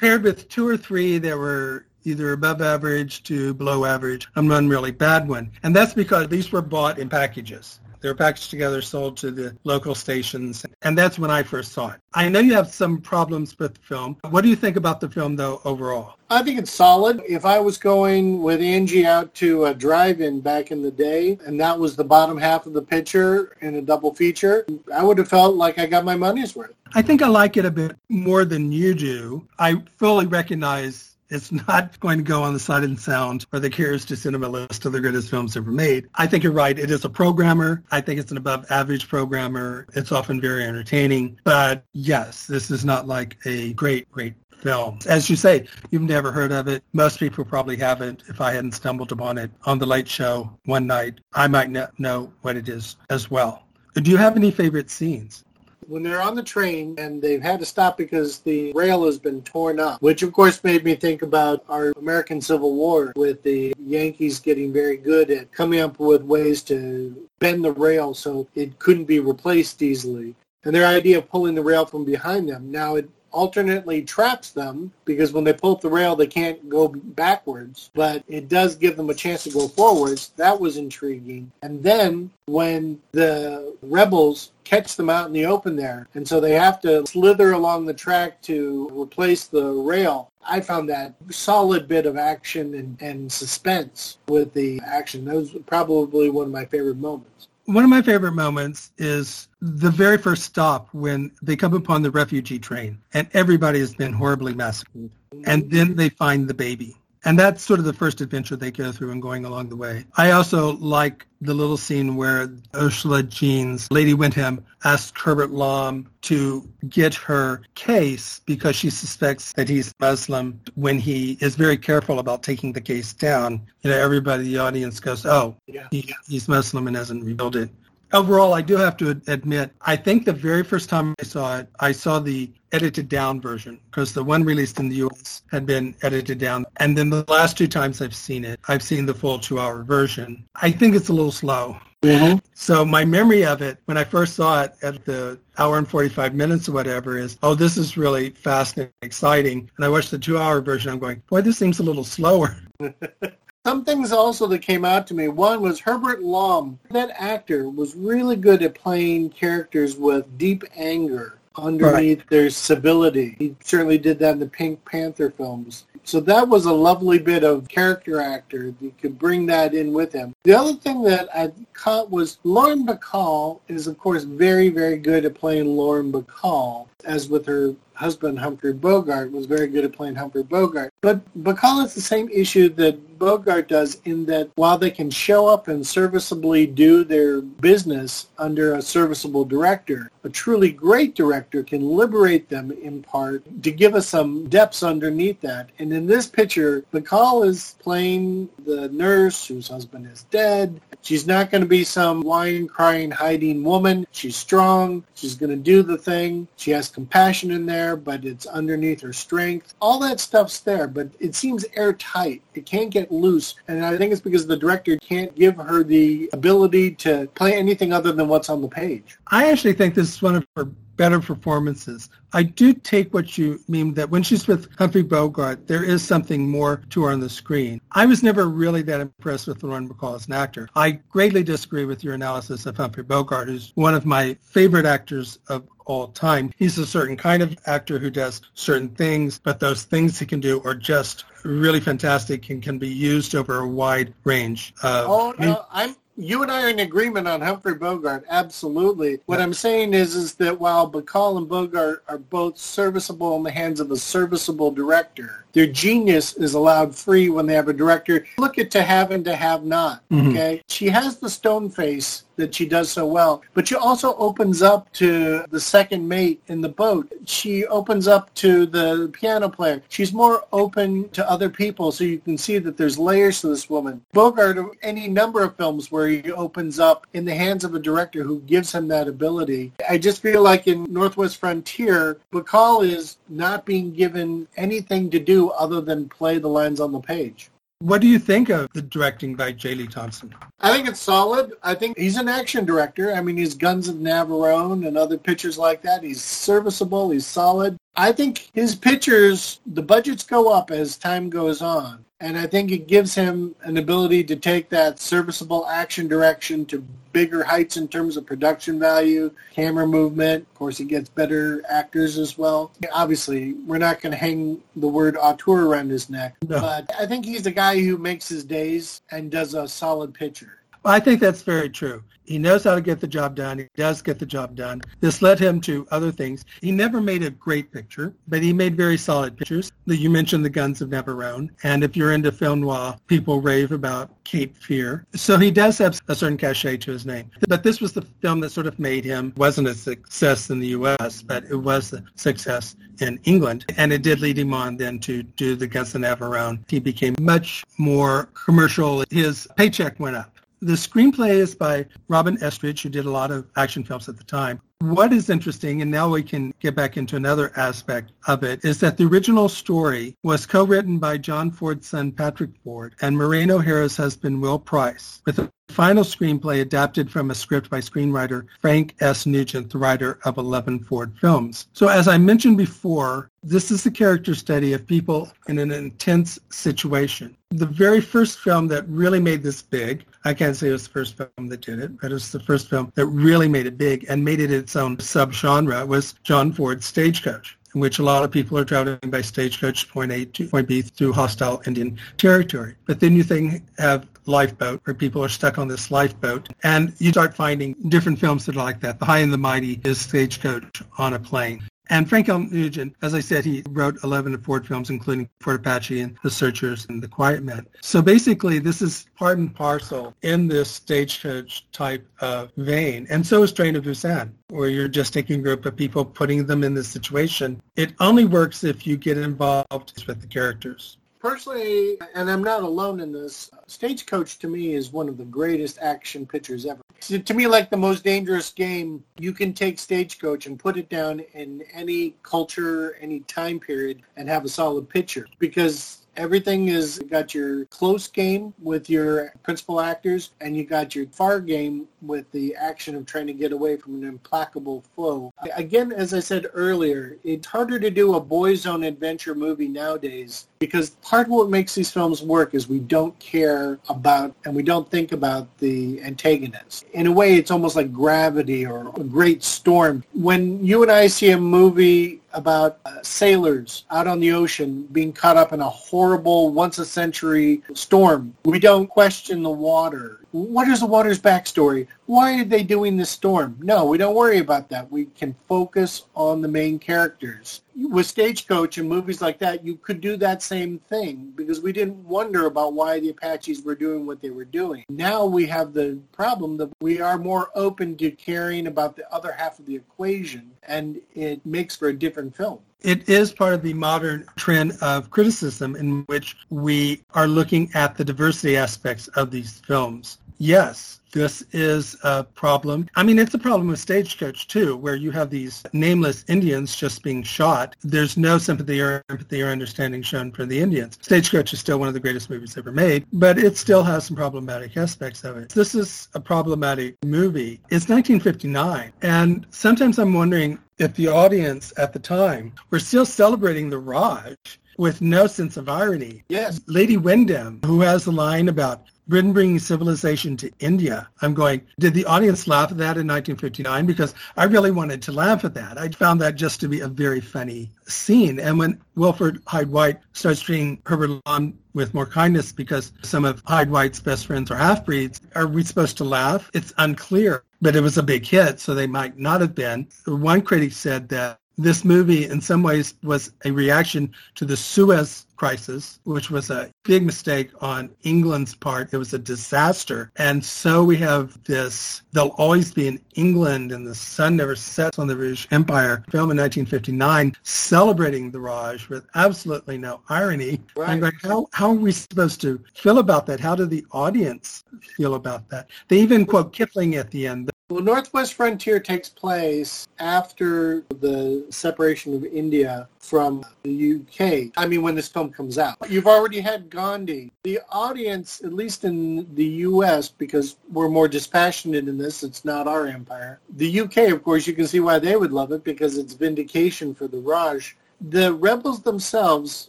paired with two or three that were either above average to below average, and one really bad one. And that's because these were bought in packages. They were packaged together, sold to the local stations, and that's when I first saw it. I know you have some problems with the film. What do you think about the film, though, overall? I think it's solid. If I was going with Angie out to a drive-in back in the day, and that was the bottom half of the picture in a double feature, I would have felt like I got my money's worth. I think I like it a bit more than you do. I fully recognize it's not going to go on the and Sound or the Cahiers du Cinéma list of the greatest films ever made. I think you're right. It is a programmer. I think it's an above average programmer. It's often very entertaining. But yes, this is not like a great, great film. As you say, you've never heard of it. Most people probably haven't. If I hadn't stumbled upon it on the late show one night, I might not know what it is as well. Do you have any favorite scenes? When they're on the train and they've had to stop because the rail has been torn up, which of course made me think about our American Civil War with the Yankees getting very good at coming up with ways to bend the rail so it couldn't be replaced easily. And their idea of pulling the rail from behind them. Now, it alternately traps them because when they pull up the rail, they can't go backwards, but it does give them a chance to go forwards. That was intriguing. And then when the rebels catch them out in the open there, and so they have to slither along the track to replace the rail. I found that solid bit of action and, and suspense with the action. That was probably one of my favorite moments. One of my favorite moments is the very first stop when they come upon the refugee train and everybody has been horribly massacred. And then they find the baby. And that's sort of the first adventure they go through and going along the way. I also like the little scene where Ursula Jeans, Lady Wyndham, asks Herbert Lom to get her case because she suspects that he's Muslim when he is very careful about taking the case down. You know, everybody in the audience goes, oh, yeah. he, he's Muslim and hasn't revealed it. Overall, I do have to admit, I think the very first time I saw it, I saw the edited down version because the one released in the US had been edited down. And then the last two times I've seen it, I've seen the full two hour version. I think it's a little slow. Mm-hmm. So my memory of it when I first saw it at the hour and 45 minutes or whatever is, oh, this is really fast and exciting. And I watched the two-hour version. I'm going, boy, this seems a little slower. Some things also that came out to me. One was Herbert Lom. That actor was really good at playing characters with deep anger underneath right. their civility. He certainly did that in the Pink Panther films. So that was a lovely bit of character actor. You could bring that in with him. The other thing that I caught was Lauren Bacall is, of course, very, very good at playing Lauren Bacall, as with her husband Humphrey Bogart was very good at playing Humphrey Bogart. But Bacall has the same issue that Bogart does in that while they can show up and serviceably do their business under a serviceable director, a truly great director can liberate them in part to give us some depths underneath that. And in this picture, Bacall is playing the nurse whose husband is dead. She's not going to be some whine, crying, hiding woman. She's strong. She's going to do the thing. She has compassion in there, but it's underneath her strength. All that stuff's there, but it seems airtight. It can't get loose. And I think it's because the director can't give her the ability to play anything other than what's on the page. I actually think this is one of her better performances. I do take what you mean that when she's with Humphrey Bogart, there is something more to her on the screen. I was never really that impressed with Lauren Bacall as an actor. I greatly disagree with your analysis of Humphrey Bogart, who's one of my favorite actors of all time. He's a certain kind of actor who does certain things, but those things he can do are just really fantastic and can be used over a wide range. Of, oh, no, I'm you and I are in agreement on Humphrey Bogart. Absolutely. What I'm saying is, is that while Bacall and Bogart are both serviceable in the hands of a serviceable director, their genius is allowed free when they have a director. Look at To Have and To Have Not. Mm-hmm. Okay, she has the stone face that she does so well, but she also opens up to the second mate in the boat. She opens up to the piano player. She's more open to other people, so you can see that there's layers to this woman. Bogart, any number of films where he opens up in the hands of a director who gives him that ability. I just feel like in Northwest Frontier, Bacall is not being given anything to do other than play the lines on the page. What do you think of the directing by J. Lee Thompson? I think it's solid. I think he's an action director. I mean, he's Guns of Navarone and other pictures like that. He's serviceable. He's solid. I think his pictures, the budgets go up as time goes on. And I think it gives him an ability to take that serviceable action direction to bigger heights in terms of production value, camera movement. Of course, he gets better actors as well. Obviously, we're not going to hang the word auteur around his neck, no. but I think he's a guy who makes his days and does a solid picture. I think that's very true. He knows how to get the job done. He does get the job done. This led him to other things. He never made a great picture, but he made very solid pictures. You mentioned The Guns of Navarone. And if you're into film noir, people rave about Cape Fear. So he does have a certain cachet to his name. But this was the film that sort of made him, wasn't a success in the U.S., but it was a success in England. And it did lead him on then to do The Guns of Navarone. He became much more commercial. His paycheck went up. The screenplay is by Robin Estridge, who did a lot of action films at the time. What is interesting, and now we can get back into another aspect of it, is that the original story was co-written by John Ford's son Patrick Ford and Maureen O'Hara's husband Will Price, with the final screenplay adapted from a script by screenwriter Frank S. Nugent, the writer of 11 Ford films. So as I mentioned before, this is a character study of people in an intense situation. The very first film that really made this big, I can't say it was the first film that did it, but it was the first film that really made it big and made it its own subgenre, was John Ford's Stagecoach in which a lot of people are traveling by stagecoach point A to point B through hostile Indian territory. But then you think have lifeboat where people are stuck on this lifeboat and you start finding different films that are like that. The High and the Mighty is stagecoach on a plane. And Frank L. Nugent, as I said, he wrote 11 Ford films, including Fort Apache and The Searchers and The Quiet Man. So basically, this is part and parcel in this stagecoach type of vein. And so is Train to Busan, where you're just taking a group of people, putting them in this situation. It only works if you get involved with the characters personally, and I'm not alone in this, uh, Stagecoach to me is one of the greatest action pictures ever. To me, like the most dangerous game, you can take Stagecoach and put it down in any culture, any time period, and have a solid picture. Because Everything is got your close game with your principal actors, and you got your far game with the action of trying to get away from an implacable foe. Again, as I said earlier, it's harder to do a boys' own adventure movie nowadays because part of what makes these films work is we don't care about and we don't think about the antagonist. In a way, it's almost like gravity or a great storm. When you and I see a movie about uh, sailors out on the ocean being caught up in a horrible once a century storm. We don't question the water. What is the water's backstory? Why are they doing the storm? No, we don't worry about that. We can focus on the main characters. With Stagecoach and movies like that, you could do that same thing because we didn't wonder about why the Apaches were doing what they were doing. Now we have the problem that we are more open to caring about the other half of the equation and it makes for a different film. It is part of the modern trend of criticism in which we are looking at the diversity aspects of these films. Yes, this is a problem. I mean, it's a problem with Stagecoach too, where you have these nameless Indians just being shot. There's no sympathy or empathy or understanding shown for the Indians. Stagecoach is still one of the greatest movies ever made, but it still has some problematic aspects of it. This is a problematic movie. It's 1959, and sometimes I'm wondering if the audience at the time were still celebrating the Raj with no sense of irony. Yes. Lady Wyndham, who has a line about Britain bringing civilization to India. I'm going, did the audience laugh at that in 1959? Because I really wanted to laugh at that. I found that just to be a very funny scene. And when Wilfrid Hyde White starts treating Herbert Lom with more kindness because some of Hyde White's best friends are half-breeds, are we supposed to laugh? It's unclear, but it was a big hit, so they might not have been. One critic said that this movie in some ways was a reaction to the Suez crisis, which was a big mistake on England's part. It was a disaster. And so we have this, they'll always be in England and the sun never sets on the British Empire film in 1959, celebrating the Raj with absolutely no irony. Right. Like, how, how are we supposed to feel about that? How did the audience feel about that? They even quote Kipling at the end. Well, Northwest Frontier takes place after the separation of India from the UK. I mean, when this film comes out. You've already had Gandhi. The audience, at least in the US, because we're more dispassionate in this, it's not our empire. The UK, of course, you can see why they would love it because it's vindication for the Raj. The rebels themselves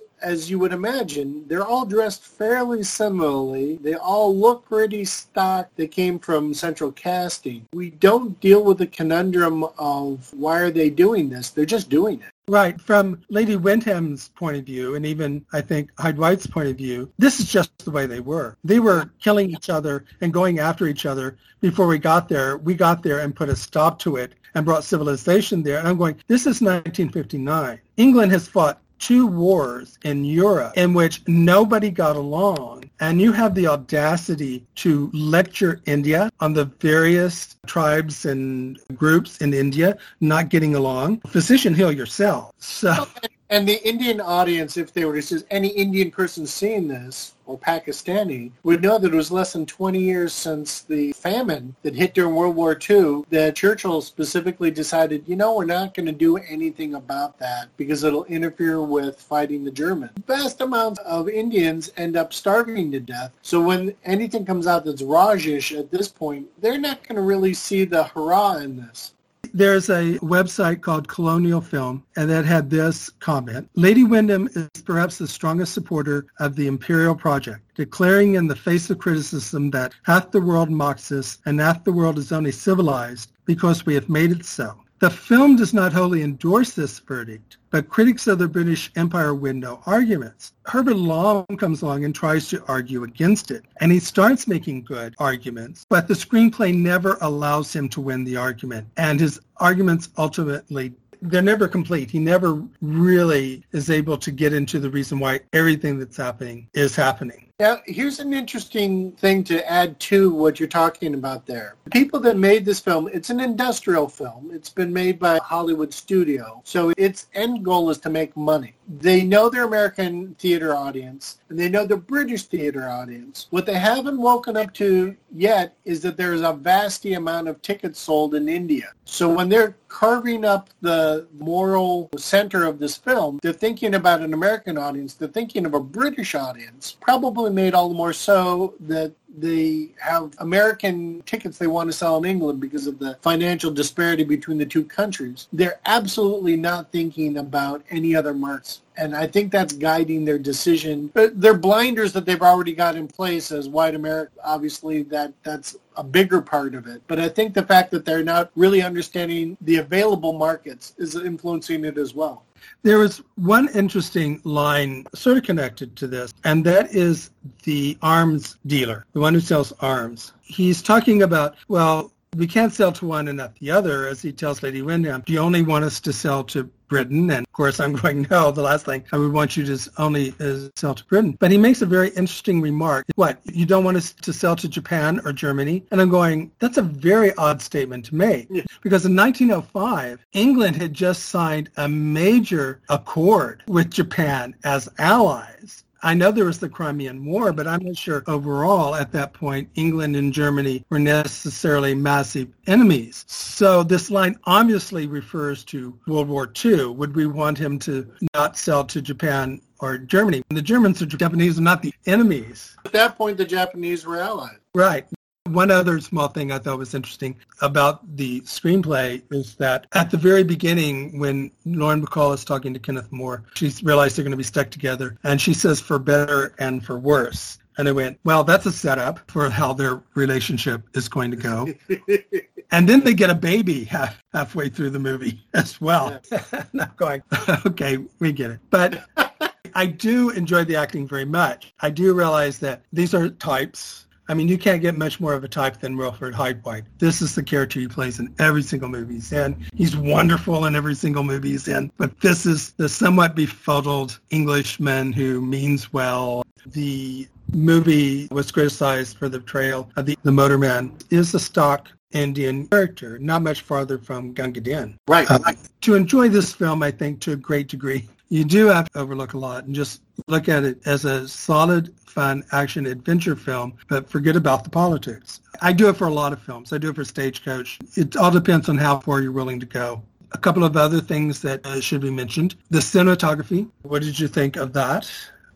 as you would imagine, they're all dressed fairly similarly. They all look pretty stock. They came from central casting. We don't deal with the conundrum of why are they doing this? They're just doing it. Right. From Lady Wyndham's point of view, and even I think Hyde White's point of view, this is just the way they were. They were killing each other and going after each other before we got there. We got there and put a stop to it and brought civilization there. And I'm going, this is 1959. England has fought two wars in Europe in which nobody got along. And you have the audacity to lecture India on the various tribes and groups in India not getting along. Physician, heal yourself. So oh, and the Indian audience, if they were see any Indian person seeing this, or Pakistani, would know that it was less than 20 years since the famine that hit during World War II that Churchill specifically decided, you know, we're not going to do anything about that because it'll interfere with fighting the Germans. Vast amounts of Indians end up starving to death. So when anything comes out that's Rajish at this point, they're not going to really see the hurrah in this. There's a website called Colonial Film, and that had this comment. Lady Wyndham is perhaps the strongest supporter of the imperial project, declaring in the face of criticism that half the world mocks us and half the world is only civilized because we have made it so. The film does not wholly endorse this verdict, but critics of the British Empire win no arguments. Herbert Lom comes along and tries to argue against it, and he starts making good arguments, but the screenplay never allows him to win the argument, and his arguments ultimately they're never complete. He never really is able to get into the reason why everything that's happening is happening. Now, here's an interesting thing to add to what you're talking about there. The people that made this film, it's an industrial film. It's been made by a Hollywood studio. So its end goal is to make money. They know their American theater audience and they know the British theater audience. What they haven't woken up to yet is that there's a vasty amount of tickets sold in India. So when they're carving up the moral center of this film, they're thinking about an American audience. They're thinking of a British audience, probably made all the more so that they have American tickets they want to sell in England because of the financial disparity between the two countries. They're absolutely not thinking about any other markets. And I think that's guiding their decision. Uh, but they're blinders that they've already got in place as white America. Obviously, that that's a bigger part of it. But I think the fact that they're not really understanding the available markets is influencing it as well. There was one interesting line sort of connected to this, and that is the arms dealer, the one who sells arms. He's talking about, well, we can't sell to one and not the other, as he tells Lady Wyndham. Do you only want us to sell to Britain? And of course, I'm going, no, the last thing I would want you to only is sell to Britain. But he makes a very interesting remark. What, you don't want us to sell to Japan or Germany? And I'm going, that's a very odd statement to make. Yeah. Because in 1905, England had just signed a major accord with Japan as allies. I know there was the Crimean War, but I'm not sure overall at that point England and Germany were necessarily massive enemies. So this line obviously refers to World War II. Would we want him to not sell to Japan or Germany? The Germans or Japanese are not the enemies. At that point, the Japanese were allies. Right. One other small thing I thought was interesting about the screenplay is that at the very beginning, when Lauren Bacall is talking to Kenneth More, she's realized they're going to be stuck together, and she says for better and for worse. And I went, well, that's a setup for how their relationship is going to go. and then they get a baby half, halfway through the movie as well. Yeah. and I'm going, okay, we get it. But I do enjoy the acting very much. I do realize that these are types I mean, you can't get much more of a type than Wilfrid Hyde-White. This is the character he plays in every single movie he's in. He's wonderful in every single movie he's in. But this is the somewhat befuddled Englishman who means well. The movie was criticized for the portrayal of the, the motorman is a stock Indian character, not much farther from Gunga Din. Right. Uh, to enjoy this film, I think, to a great degree, you do have to overlook a lot and just look at it as a solid, fun action adventure film, but forget about the politics. I do it for a lot of films. I do it for Stagecoach. It all depends on how far you're willing to go. A couple of other things that uh, should be mentioned. The cinematography. What did you think of that?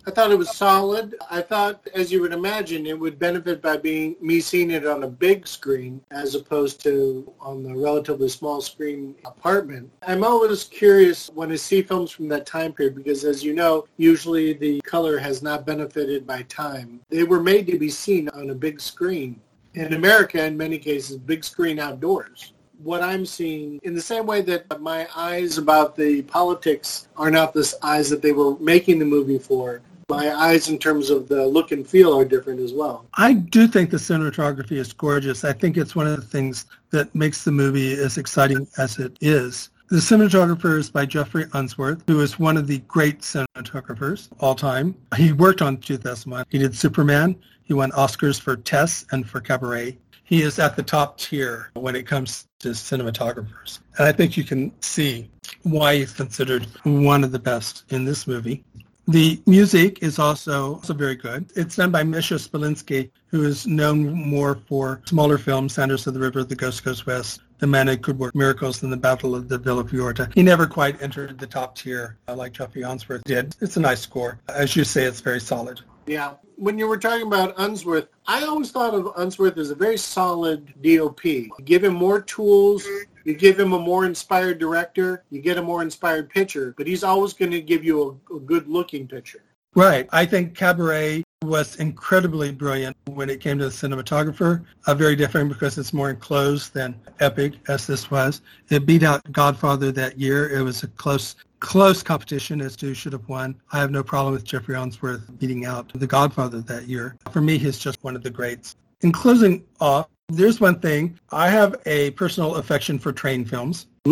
I thought it was solid. I thought, as you would imagine, it would benefit by being me seeing it on a big screen as opposed to on the relatively small screen apartment. I'm always curious when I see films from that time period because, as you know, usually the color has not benefited by time. They were made to be seen on a big screen. In America, in many cases, big screen outdoors what I'm seeing in the same way that my eyes about the politics are not the eyes that they were making the movie for my eyes in terms of the look and feel are different as well. I do think the cinematography is gorgeous. I think it's one of the things that makes the movie as exciting as it is. The cinematographer is by Geoffrey Unsworth, who is one of the great cinematographers all time. He worked on 2001. He did Superman. He won Oscars for Tess and for Cabaret. He is at the top tier when it comes to cinematographers. And I think you can see why he's considered one of the best in this movie. The music is also, also very good. It's done by Mischa Spoliansky, who is known more for smaller films, Sanders of the River, The Ghost Goes West, The Man Who Could Work Miracles, and The Battle of the Villa Fiorita. He never quite entered the top tier uh, like Geoffrey Unsworth did. It's a nice score. As you say, it's very solid. Yeah. When you were talking about Unsworth, I always thought of Unsworth as a very solid DOP. give him more tools, you give him a more inspired director, you get a more inspired pitcher, but he's always going to give you a, a good looking picture. Right. I think Cabaret was incredibly brilliant when it came to the cinematographer. Uh, very different because it's more enclosed than epic as this was. It beat out Godfather that year. It was a close close competition as to who should have won. I have no problem with Geoffrey Unsworth beating out The Godfather that year. For me, he's just one of the greats. In closing off, there's one thing. I have a personal affection for train films.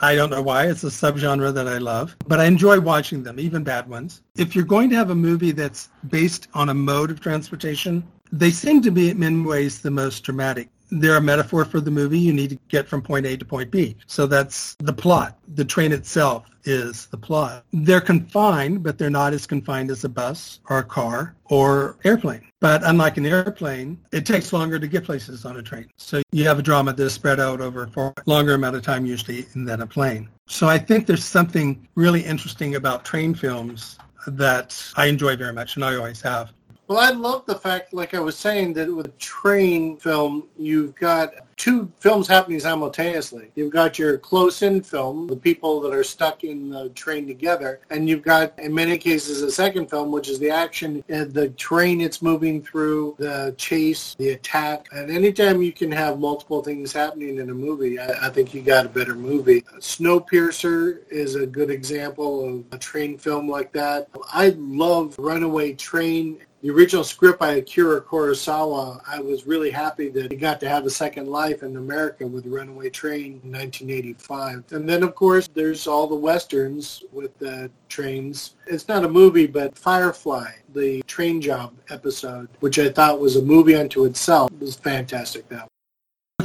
I don't know why. It's a subgenre that I love, but I enjoy watching them, even bad ones. If you're going to have a movie that's based on a mode of transportation, they seem to be in many ways the most dramatic they're a metaphor for the movie. You need to get from point A to point B. So that's the plot. The train itself is the plot. They're confined, but they're not as confined as a bus or a car or airplane. But unlike an airplane, it takes longer to get places on a train. So you have a drama that's spread out over a longer amount of time usually than a plane. So I think there's something really interesting about train films that I enjoy very much and I always have. Well, I love the fact, like I was saying, that with a train film, you've got two films happening simultaneously. You've got your close-in film, the people that are stuck in the train together, and you've got, in many cases, a second film, which is the action, the train it's moving through, the chase, the attack. And anytime you can have multiple things happening in a movie, I, I think you got a better movie. Snowpiercer is a good example of a train film like that. I love Runaway Train the original script by Akira Kurosawa, I was really happy that he got to have a second life in America with Runaway Train in 1985. And then, of course, there's all the westerns with the trains. It's not a movie, but Firefly, the train job episode, which I thought was a movie unto itself, was fantastic. That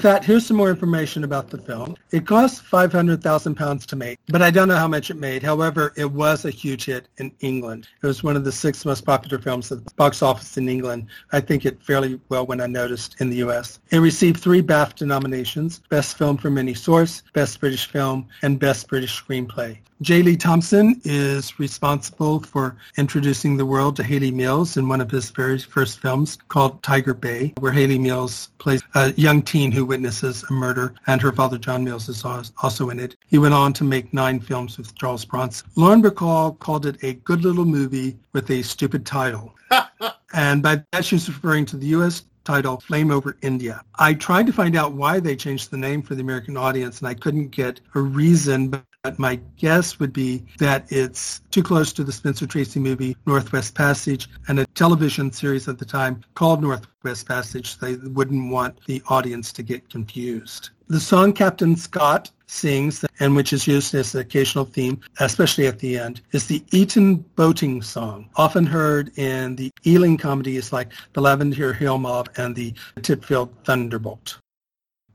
that, here's some more information about the film. It cost 500,000 pounds to make, but I don't know how much it made. However, it was a huge hit in England. It was one of the six most popular films at the box office in England. I think it fairly well went unnoticed in the U.S. It received three BAFTA nominations, Best Film from Any Source, Best British Film, and Best British Screenplay. J. Lee Thompson is responsible for introducing the world to Hayley Mills in one of his very first films called Tiger Bay, where Hayley Mills plays a young teen who witnesses a murder, and her father John Mills is also in it. He went on to make nine films with Charles Bronson. Lauren Bacall called it a good little movie with a stupid title. and by that she was referring to the U.S title Flame Over India. I tried to find out why they changed the name for the American audience and I couldn't get a reason, but but my guess would be that it's too close to the Spencer Tracy movie Northwest Passage and a television series at the time called Northwest Passage. They wouldn't want the audience to get confused. The song Captain Scott sings, and which is used as an occasional theme, especially at the end, is the Eton boating song, often heard in the Ealing comedies like The Lavender Hill Mob and the Titfield Thunderbolt.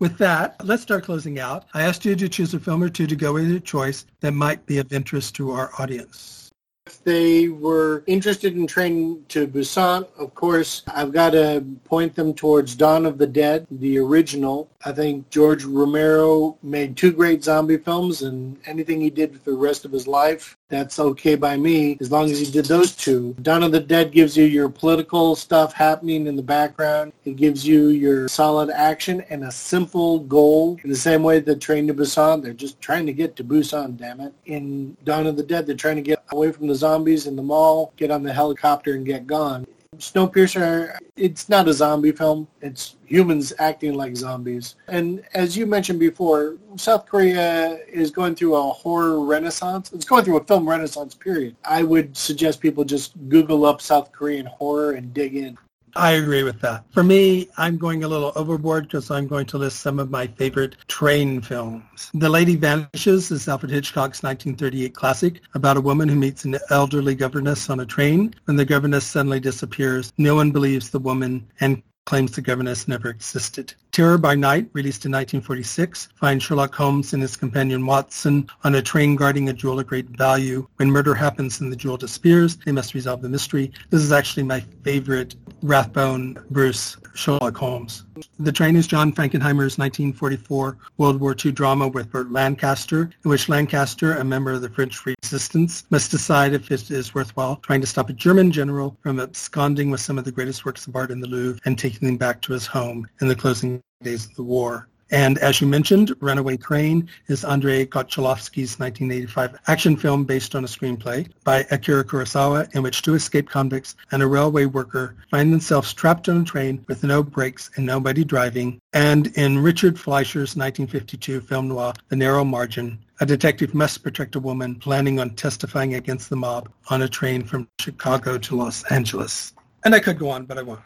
With that, let's start closing out. I asked you to choose a film or two to go with your choice that might be of interest to our audience. If they were interested in Train to Busan, of course, I've got to point them towards Dawn of the Dead, the original. I think George Romero made two great zombie films, and anything he did for the rest of his life, that's okay by me, as long as you did those two. Dawn of the Dead gives you your political stuff happening in the background. It gives you your solid action and a simple goal. In the same way that Train to Busan, they're just trying to get to Busan, damn it. In Dawn of the Dead, they're trying to get away from the zombies in the mall, get on the helicopter and get gone. Snowpiercer, it's not a zombie film. It's humans acting like zombies. And as you mentioned before, South Korea is going through a horror renaissance. It's going through a film renaissance period. I would suggest people just Google up South Korean horror and dig in. I agree with that. For me, I'm going a little overboard because I'm going to list some of my favorite train films. The Lady Vanishes is Alfred Hitchcock's 1938 classic about a woman who meets an elderly governess on a train. When the governess suddenly disappears, no one believes the woman and claims the governess never existed. Terror by Night, released in 1946, finds Sherlock Holmes and his companion Watson on a train guarding a jewel of great value. When murder happens and the jewel disappears, they must resolve the mystery. This is actually my favorite Rathbone Bruce Sherlock Holmes. The Train is John Frankenheimer's 1944 World War II drama with Burt Lancaster, in which Lancaster, a member of the French resistance, must decide if it is worthwhile trying to stop a German general from absconding with some of the greatest works of art in the Louvre and taking them back to his home in the closing days of the war. And as you mentioned, Runaway Train is Andrei Konchalovsky's 1985 action film based on a screenplay by Akira Kurosawa in which two escaped convicts and a railway worker find themselves trapped on a train with no brakes and nobody driving. And in Richard Fleischer's 1952 film noir, The Narrow Margin, a detective must protect a woman planning on testifying against the mob on a train from Chicago to Los Angeles. And I could go on, but I won't.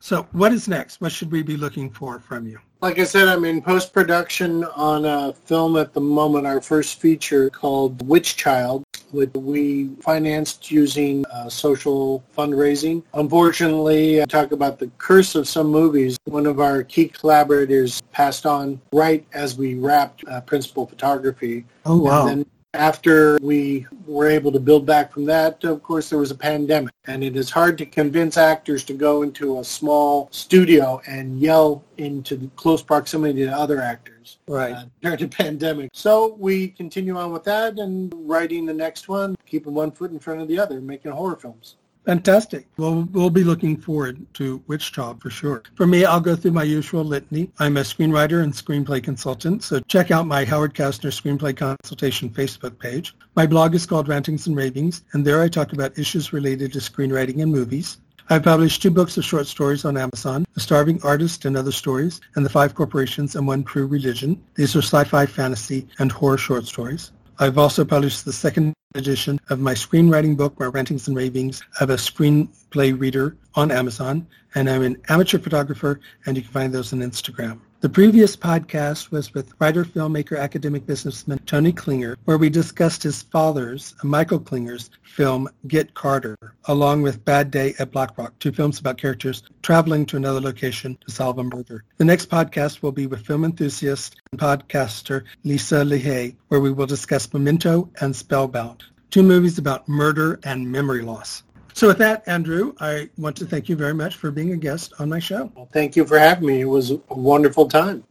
So what is next? What should we be looking for from you? Like I said, I'm in post-production on a film at the moment, our first feature called Witch Child, which we financed using uh, social fundraising. Unfortunately, I talk about the curse of some movies. One of our key collaborators passed on right as we wrapped uh, principal photography. Oh, wow. And then after we were able to build back from that, of course, there was a pandemic. And it is hard to convince actors to go into a small studio and yell into close proximity to other actors right. uh, during the pandemic. So we continue on with that and writing the next one, keeping one foot in front of the other, making horror films. Fantastic. Well, we'll be looking forward to Witch Job for sure. For me, I'll go through my usual litany. I'm a screenwriter and screenplay consultant, so check out my Howard Kastner Screenplay Consultation Facebook page. My blog is called Rantings and Ravings, and there I talk about issues related to screenwriting and movies. I've published two books of short stories on Amazon, The Starving Artist and Other Stories, and The Five Corporations and One True Religion. These are sci-fi, fantasy, and horror short stories. I've also published the second edition of my screenwriting book, My Rantings and Ravings of a Screenplay Reader on Amazon, and I'm an amateur photographer, and you can find those on Instagram. The previous podcast was with writer, filmmaker, academic businessman Tony Klinger, where we discussed his father's, Michael Klinger's, film Get Carter, along with Bad Day at Black Rock, two films about characters traveling to another location to solve a murder. The next podcast will be with film enthusiast and podcaster Lisa Lehay, where we will discuss Memento and Spellbound, two movies about murder and memory loss. So with that, Andrew, I want to thank you very much for being a guest on my show. Well, thank you for having me. It was a wonderful time.